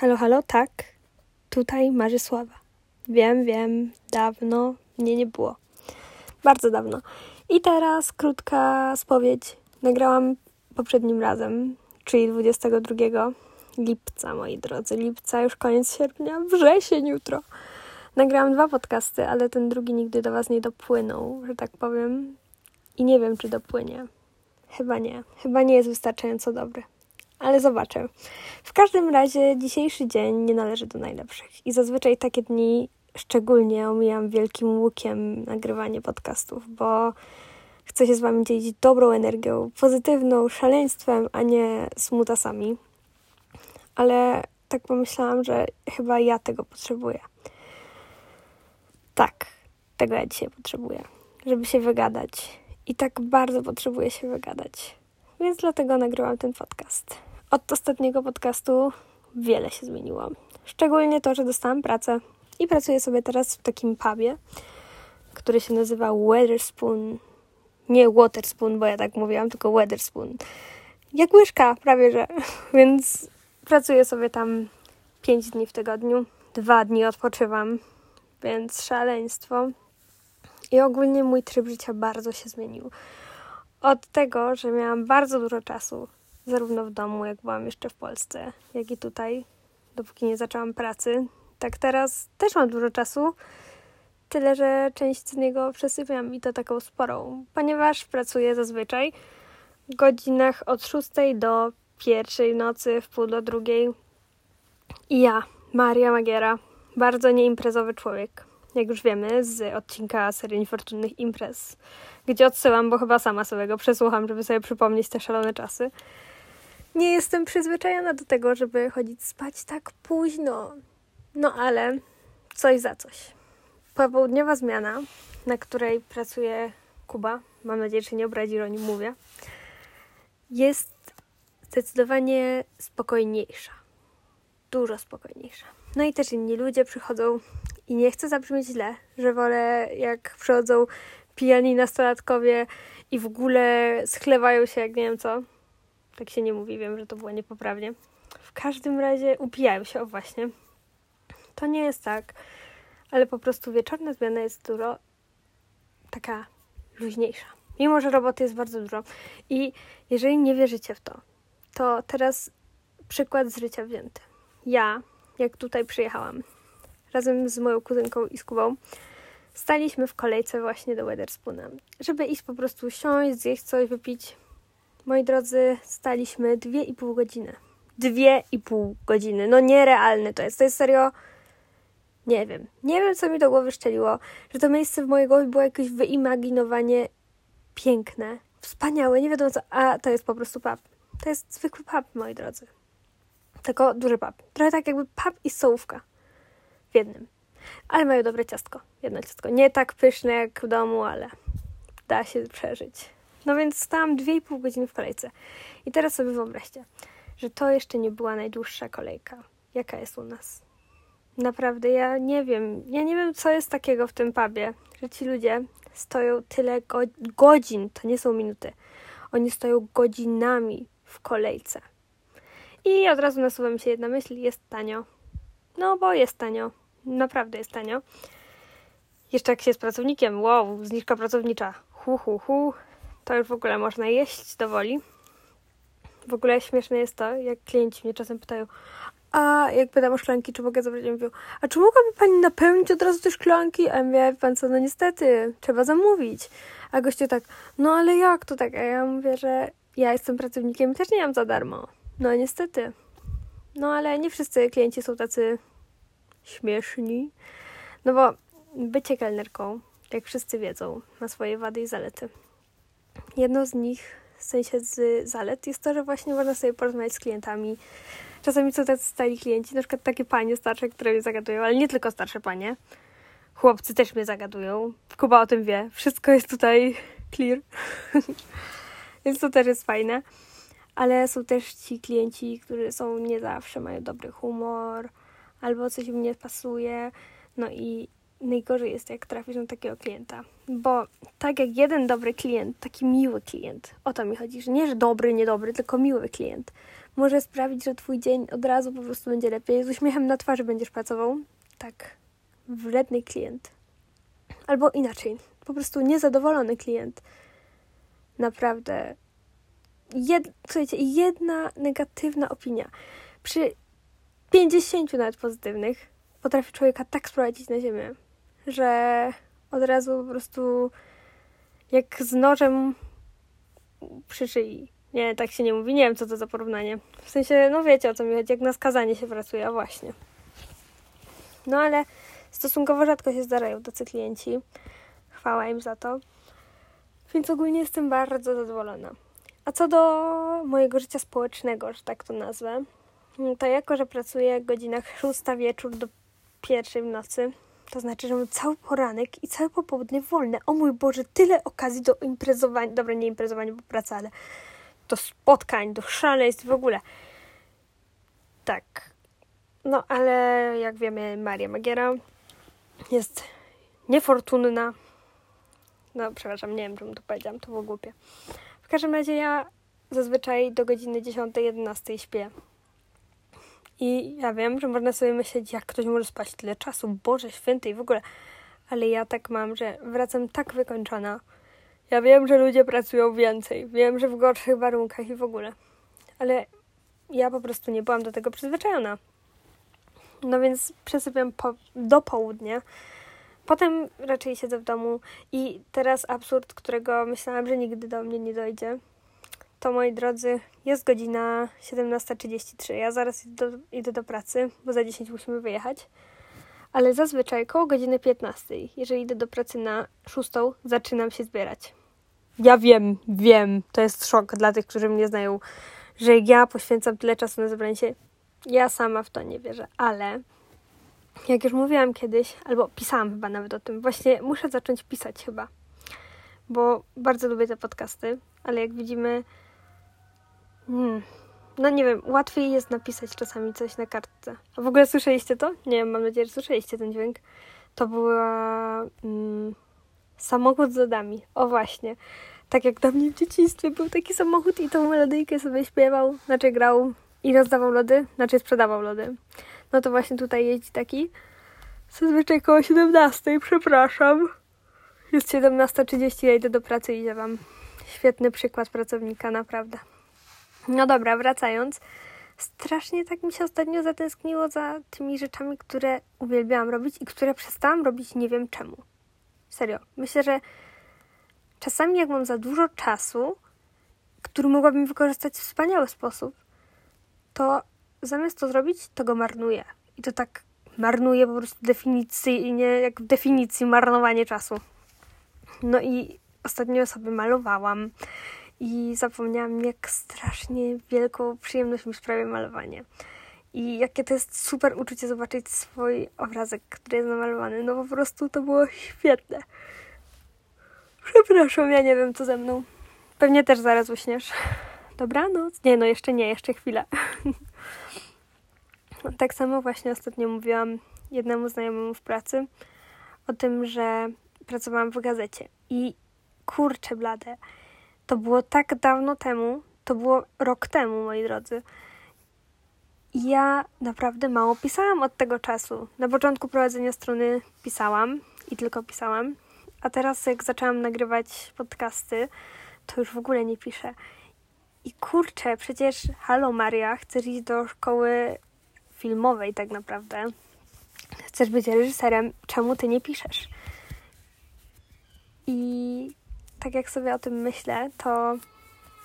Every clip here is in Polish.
Halo, halo, tak. Tutaj Marzysława. Wiem, wiem, dawno mnie nie było. Bardzo dawno. I teraz krótka spowiedź. Nagrałam poprzednim razem, czyli 22 lipca, moi drodzy. Lipca, już koniec sierpnia, wrzesień jutro. Nagrałam dwa podcasty, ale ten drugi nigdy do Was nie dopłynął, że tak powiem. I nie wiem, czy dopłynie. Chyba nie. Chyba nie jest wystarczająco dobry ale zobaczę. W każdym razie dzisiejszy dzień nie należy do najlepszych i zazwyczaj takie dni szczególnie omijam wielkim łukiem nagrywanie podcastów, bo chcę się z Wami dzielić dobrą energią, pozytywną, szaleństwem, a nie smutasami. Ale tak pomyślałam, że chyba ja tego potrzebuję. Tak, tego ja dzisiaj potrzebuję, żeby się wygadać. I tak bardzo potrzebuję się wygadać. Więc dlatego nagrywam ten podcast. Od ostatniego podcastu wiele się zmieniło. Szczególnie to, że dostałam pracę i pracuję sobie teraz w takim pubie, który się nazywa Weatherspoon. Nie Waterspoon, bo ja tak mówiłam, tylko Weatherspoon. Jak łyżka, prawie że. Więc pracuję sobie tam 5 dni w tygodniu. Dwa dni odpoczywam, więc szaleństwo. I ogólnie mój tryb życia bardzo się zmienił. Od tego, że miałam bardzo dużo czasu zarówno w domu, jak byłam jeszcze w Polsce, jak i tutaj, dopóki nie zaczęłam pracy. Tak teraz też mam dużo czasu, tyle że część z niego przesypiam i to taką sporą, ponieważ pracuję zazwyczaj w godzinach od 6 do pierwszej nocy, w pół do drugiej. I ja, Maria Magiera, bardzo nieimprezowy człowiek, jak już wiemy z odcinka serii Niefortunnych Imprez, gdzie odsyłam, bo chyba sama sobie go przesłucham, żeby sobie przypomnieć te szalone czasy nie jestem przyzwyczajona do tego, żeby chodzić spać tak późno. No ale coś za coś. Popołudniowa zmiana, na której pracuje Kuba, mam nadzieję, że nie obradzi, że o nim mówię, jest zdecydowanie spokojniejsza. Dużo spokojniejsza. No i też inni ludzie przychodzą i nie chcę zabrzmieć źle, że wolę jak przychodzą pijani nastolatkowie i w ogóle schlewają się jak nie wiem co, tak się nie mówi, wiem, że to było niepoprawnie. W każdym razie upijają się, o właśnie. To nie jest tak, ale po prostu wieczorna zmiana jest dużo taka luźniejsza. Mimo, że roboty jest bardzo dużo. I jeżeli nie wierzycie w to, to teraz przykład z życia wzięty. Ja, jak tutaj przyjechałam, razem z moją kuzynką i z Kubą, staliśmy w kolejce właśnie do Weatherspoona, żeby iść po prostu siąść, zjeść coś, wypić moi drodzy, staliśmy dwie i pół godziny. Dwie i pół godziny. No nierealne to jest. To jest serio... Nie wiem. Nie wiem, co mi do głowy szczeliło, że to miejsce w mojej głowie było jakieś wyimaginowanie piękne, wspaniałe, nie wiadomo co, a to jest po prostu pub. To jest zwykły pub, moi drodzy. Tylko duży pub. Trochę tak jakby pub i sołówka w jednym. Ale mają dobre ciastko. Jedno ciastko. Nie tak pyszne jak w domu, ale da się przeżyć. No więc stałam 2,5 godziny w kolejce. I teraz sobie wyobraźcie, że to jeszcze nie była najdłuższa kolejka, jaka jest u nas. Naprawdę, ja nie wiem, ja nie wiem, co jest takiego w tym pubie, że ci ludzie stoją tyle go godzin, to nie są minuty. Oni stoją godzinami w kolejce. I od razu nasuwa mi się jedna myśl, jest tanio. No, bo jest tanio. Naprawdę jest tanio. Jeszcze jak się jest pracownikiem, wow, zniżka pracownicza. Hu, hu, hu to już w ogóle można jeść do woli. W ogóle śmieszne jest to, jak klienci mnie czasem pytają, a jak pytam o szklanki, czy mogę zabrać, ja mówię, a czy mogłaby pani napełnić od razu te szklanki? A ja mówię, pan co, no niestety, trzeba zamówić. A gościu tak, no ale jak to tak? A ja mówię, że ja jestem pracownikiem i też nie mam za darmo. No niestety. No ale nie wszyscy klienci są tacy śmieszni. No bo bycie kelnerką, jak wszyscy wiedzą, ma swoje wady i zalety. Jedną z nich, w sensie z zalet, jest to, że właśnie można sobie porozmawiać z klientami. Czasami są tacy stali klienci, na przykład takie panie starsze, które mnie zagadują, ale nie tylko starsze panie. Chłopcy też mnie zagadują. Kuba o tym wie. Wszystko jest tutaj clear. Więc to też jest fajne. Ale są też ci klienci, którzy są nie zawsze, mają dobry humor, albo coś im nie pasuje. No i najgorzej jest, jak trafisz na takiego klienta. Bo tak jak jeden dobry klient, taki miły klient, o to mi chodzi, że nie, że dobry, niedobry, tylko miły klient, może sprawić, że twój dzień od razu po prostu będzie lepiej. Z uśmiechem na twarzy będziesz pracował. Tak, wredny klient. Albo inaczej, po prostu niezadowolony klient. Naprawdę. Jed, słuchajcie, jedna negatywna opinia przy 50 nawet pozytywnych potrafi człowieka tak sprowadzić na ziemię, że od razu po prostu jak z nożem przy szyi. Nie, tak się nie mówi. Nie wiem, co to za porównanie. W sensie, no wiecie o co mi chodzi, jak na skazanie się pracuje, a właśnie. No ale stosunkowo rzadko się zdarzają tacy klienci. Chwała im za to. Więc ogólnie jestem bardzo zadowolona. A co do mojego życia społecznego, że tak to nazwę, to jako, że pracuję w godzinach 6 wieczór do pierwszej w nocy, to znaczy, że mam cały poranek i całe popołudnie wolne. O mój Boże, tyle okazji do imprezowania. Dobra, nie imprezowania, bo praca, ale do spotkań, do szaleństw w ogóle. Tak. No, ale jak wiemy, Maria Magiera jest niefortunna. No, przepraszam, nie wiem, czemu to powiedziałam, to było głupie. Każdym razie ja zazwyczaj do godziny 10-11 śpię. I ja wiem, że można sobie myśleć, jak ktoś może spać tyle czasu, Boże Święty i w ogóle. Ale ja tak mam, że wracam tak wykończona. Ja wiem, że ludzie pracują więcej. Wiem, że w gorszych warunkach i w ogóle. Ale ja po prostu nie byłam do tego przyzwyczajona. No więc przesypiam po, do południa. Potem raczej siedzę w domu i teraz absurd, którego myślałam, że nigdy do mnie nie dojdzie to moi drodzy, jest godzina 17.33. Ja zaraz idę do, idę do pracy, bo za 10 musimy wyjechać. Ale zazwyczaj koło godziny 15, jeżeli idę do pracy na 6, zaczynam się zbierać. Ja wiem, wiem, to jest szok dla tych, którzy mnie znają, że ja poświęcam tyle czasu na zebranie się. Ja sama w to nie wierzę, ale jak już mówiłam kiedyś, albo pisałam chyba nawet o tym, właśnie muszę zacząć pisać chyba, bo bardzo lubię te podcasty, ale jak widzimy, Hmm. No nie wiem, łatwiej jest napisać czasami coś na kartce. A w ogóle słyszeliście to? Nie wiem, mam nadzieję, że słyszeliście ten dźwięk. To była mm, samochód z lodami. O właśnie. Tak jak dla mnie w dzieciństwie był taki samochód i tą melodyjkę sobie śpiewał, znaczy grał i rozdawał lody, znaczy sprzedawał lody. No to właśnie tutaj jeździ taki. Zazwyczaj koło 17, przepraszam. Jest 17.30, ja idę do pracy i idę wam. Świetny przykład pracownika, naprawdę. No dobra, wracając. Strasznie tak mi się ostatnio zatęskniło za tymi rzeczami, które uwielbiałam robić i które przestałam robić nie wiem czemu. Serio. Myślę, że czasami jak mam za dużo czasu, który mogłabym wykorzystać w wspaniały sposób, to zamiast to zrobić, to go marnuję. I to tak marnuję po prostu definicyjnie, jak w definicji marnowanie czasu. No i ostatnio sobie malowałam i zapomniałam, jak strasznie wielką przyjemność mi sprawia malowanie. I jakie to jest super uczucie zobaczyć swój obrazek, który jest namalowany. No po prostu to było świetne. Przepraszam, ja nie wiem co ze mną. Pewnie też zaraz uśniesz. Dobranoc. Nie, no jeszcze nie, jeszcze chwilę. tak samo właśnie ostatnio mówiłam jednemu znajomemu w pracy o tym, że pracowałam w gazecie. I kurczę blade to było tak dawno temu, to było rok temu, moi drodzy. ja naprawdę mało pisałam od tego czasu. Na początku prowadzenia strony pisałam i tylko pisałam, a teraz jak zaczęłam nagrywać podcasty, to już w ogóle nie piszę. I kurczę, przecież halo Maria, chcesz iść do szkoły filmowej tak naprawdę. Chcesz być reżyserem, czemu ty nie piszesz? I tak jak sobie o tym myślę, to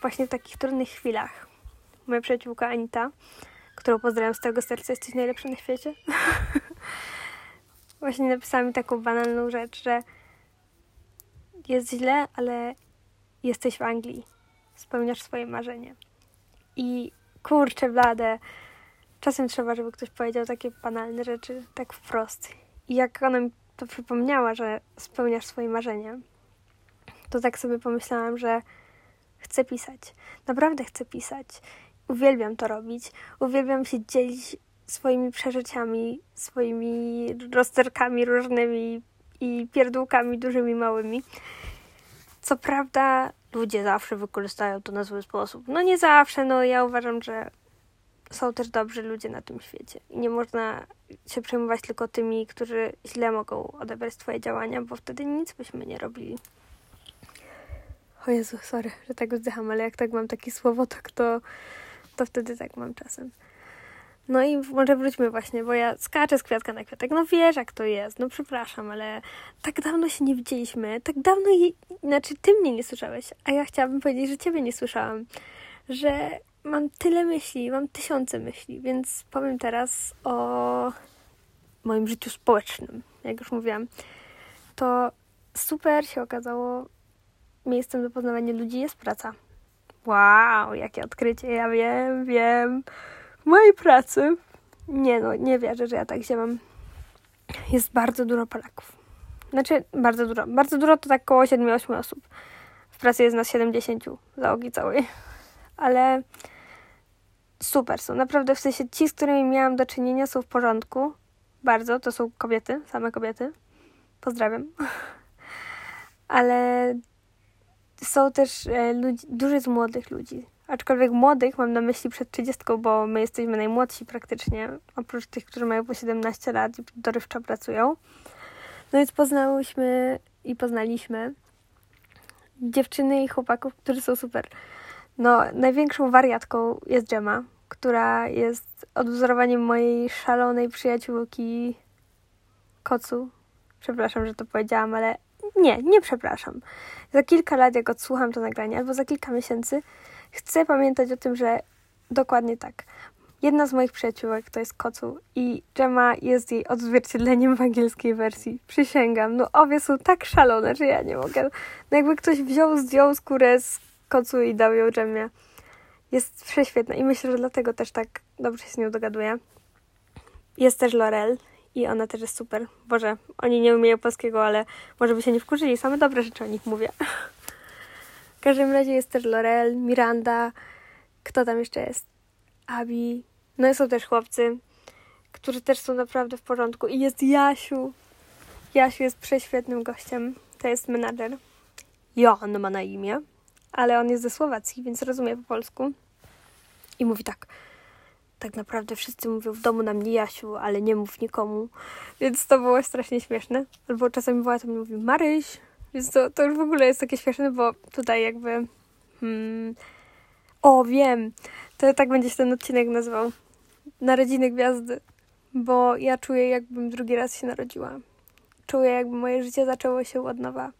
właśnie w takich trudnych chwilach moja przyjaciółka Anita, którą pozdrawiam z tego serca, jesteś najlepsza na świecie. właśnie napisała mi taką banalną rzecz, że jest źle, ale jesteś w Anglii. Spełniasz swoje marzenie. I kurczę blade, czasem trzeba, żeby ktoś powiedział takie banalne rzeczy tak wprost. I jak ona mi to przypomniała, że spełniasz swoje marzenie, to tak sobie pomyślałam, że chcę pisać. Naprawdę chcę pisać. Uwielbiam to robić. Uwielbiam się dzielić swoimi przeżyciami, swoimi rozterkami różnymi i pierdółkami dużymi, małymi. Co prawda, ludzie zawsze wykorzystają to na zły sposób. No nie zawsze, no ja uważam, że są też dobrzy ludzie na tym świecie. I nie można się przejmować tylko tymi, którzy źle mogą odebrać Twoje działania, bo wtedy nic byśmy nie robili. O Jezu, sorry, że tak wzdycham, ale jak tak mam taki słowotok, to, to wtedy tak mam czasem. No i może wróćmy właśnie, bo ja skaczę z kwiatka na kwiatek. No wiesz, jak to jest. No przepraszam, ale tak dawno się nie widzieliśmy. Tak dawno, je... znaczy ty mnie nie słyszałeś, a ja chciałabym powiedzieć, że ciebie nie słyszałam. Że mam tyle myśli, mam tysiące myśli, więc powiem teraz o moim życiu społecznym. Jak już mówiłam, to super się okazało, miejscem do poznawania ludzi jest praca. Wow, jakie odkrycie, ja wiem, wiem. Mojej pracy, nie no, nie wierzę, że ja tak się mam. Jest bardzo dużo Polaków. Znaczy, bardzo dużo. Bardzo dużo to tak około 7-8 osób. W pracy jest nas 70 załogi całej. Ale super są. Naprawdę w sensie ci, z którymi miałam do czynienia, są w porządku. Bardzo. To są kobiety, same kobiety. Pozdrawiam. Ale są też e, ludzi, dużo z młodych ludzi. Aczkolwiek młodych mam na myśli przed 30, bo my jesteśmy najmłodsi praktycznie, oprócz tych, którzy mają po 17 lat i dorywczo pracują. No więc poznałyśmy i poznaliśmy dziewczyny i chłopaków, którzy są super. No, największą wariatką jest Gemma, która jest odwzorowaniem mojej szalonej przyjaciółki Kocu. Przepraszam, że to powiedziałam, ale nie, nie przepraszam. Za kilka lat, jak odsłucham to nagranie, albo za kilka miesięcy, chcę pamiętać o tym, że dokładnie tak. Jedna z moich przyjaciółek to jest Kocu i Gemma jest jej odzwierciedleniem w angielskiej wersji. Przysięgam. No obie są tak szalone, że ja nie mogę. No jakby ktoś wziął, zdjął skórę z Kocu i dał ją Gemmie. Jest prześwietna i myślę, że dlatego też tak dobrze się z nią dogaduję. Jest też Lorel i ona też jest super. Boże, oni nie umieją polskiego, ale może by się nie wkurzyli. Same dobre rzeczy o nich mówię. Każdym razie jest też Lorel, Miranda, kto tam jeszcze jest? Abi. No i są też chłopcy, którzy też są naprawdę w porządku. I jest Jasiu. Jasiu jest prześwietnym gościem. To jest menadżer. Jan ma na imię, ale on jest ze Słowacji, więc rozumie po polsku. I mówi tak – tak naprawdę wszyscy mówią w domu na mnie Jasiu, ale nie mów nikomu. Więc to było strasznie śmieszne. Albo czasami była tam mówi Maryś, więc to, to już w ogóle jest takie śmieszne, bo tutaj jakby... Hmm, o, wiem! To tak będzie się ten odcinek nazywał. Narodziny Gwiazdy. Bo ja czuję, jakbym drugi raz się narodziła. Czuję, jakby moje życie zaczęło się od nowa.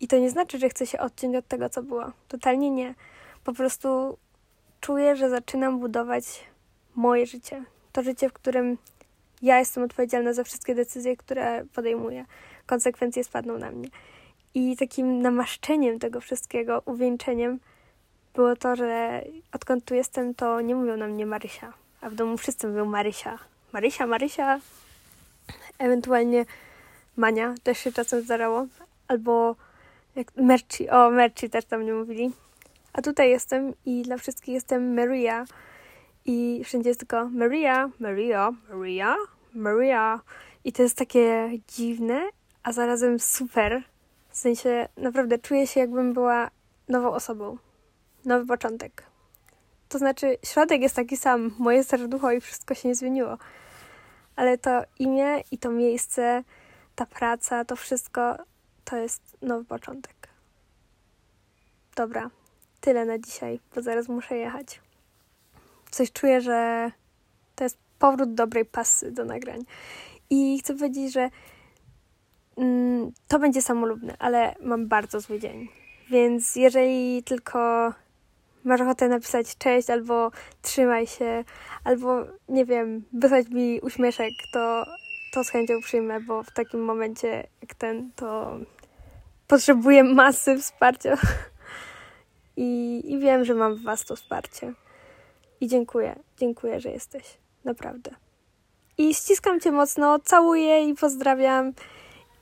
I to nie znaczy, że chcę się odciąć od tego, co było. Totalnie nie. Po prostu czuję, że zaczynam budować moje życie. To życie, w którym ja jestem odpowiedzialna za wszystkie decyzje, które podejmuję. Konsekwencje spadną na mnie. I takim namaszczeniem tego wszystkiego, uwieńczeniem było to, że odkąd tu jestem, to nie mówią na mnie Marysia, a w domu wszyscy mówią Marysia. Marysia, Marysia. Ewentualnie Mania też się czasem zdarzało. Albo jak Merci, o Merci też tam nie mówili. A tutaj jestem i dla wszystkich jestem Maria, i wszędzie jest tylko Maria, Maria, Maria, Maria. I to jest takie dziwne, a zarazem super. W sensie naprawdę czuję się, jakbym była nową osobą. Nowy początek. To znaczy, środek jest taki sam, moje serducho i wszystko się nie zmieniło. Ale to imię i to miejsce, ta praca, to wszystko to jest nowy początek. Dobra, tyle na dzisiaj, bo zaraz muszę jechać coś czuję, że to jest powrót dobrej pasy do nagrań. I chcę powiedzieć, że to będzie samolubne, ale mam bardzo zły dzień. Więc jeżeli tylko masz ochotę napisać cześć, albo trzymaj się, albo nie wiem, wysłać mi uśmieszek, to, to z chęcią przyjmę, bo w takim momencie jak ten, to potrzebuję masy wsparcia. I, I wiem, że mam w Was to wsparcie. I dziękuję, dziękuję, że jesteś. Naprawdę. I ściskam Cię mocno, całuję i pozdrawiam.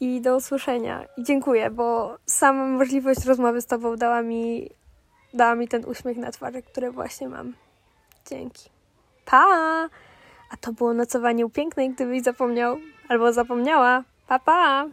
I do usłyszenia. I dziękuję, bo sama możliwość rozmowy z Tobą dała mi, dała mi ten uśmiech na twarzy, który właśnie mam. Dzięki. Pa! A to było nocowanie u pięknej, gdybyś zapomniał albo zapomniała. Pa, pa!